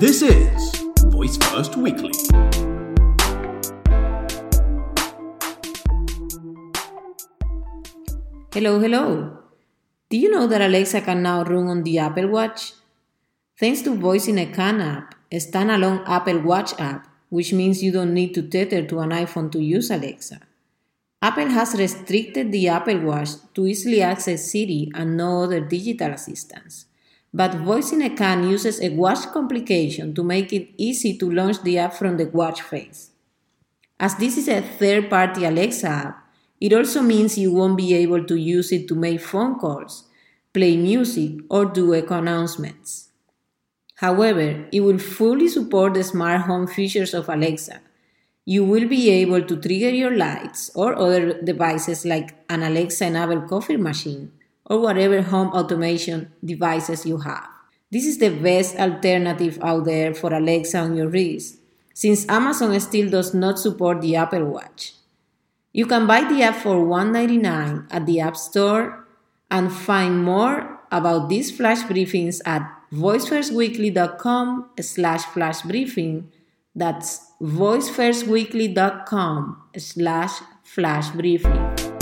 This is Voice First Weekly. Hello, hello. Do you know that Alexa can now run on the Apple Watch? Thanks to Voice in a Can app, a standalone Apple Watch app, which means you don't need to tether to an iPhone to use Alexa. Apple has restricted the Apple Watch to easily access Siri and no other digital assistants. But Voice in a Can uses a watch complication to make it easy to launch the app from the watch face. As this is a third party Alexa app, it also means you won't be able to use it to make phone calls, play music, or do echo announcements. However, it will fully support the smart home features of Alexa. You will be able to trigger your lights or other devices like an Alexa enabled coffee machine or whatever home automation devices you have. This is the best alternative out there for Alexa on your wrist, since Amazon still does not support the Apple Watch. You can buy the app for $1.99 at the App Store and find more about these flash briefings at voicefirstweekly.com slash flash briefing. That's voicefirstweekly.com slash flash briefing.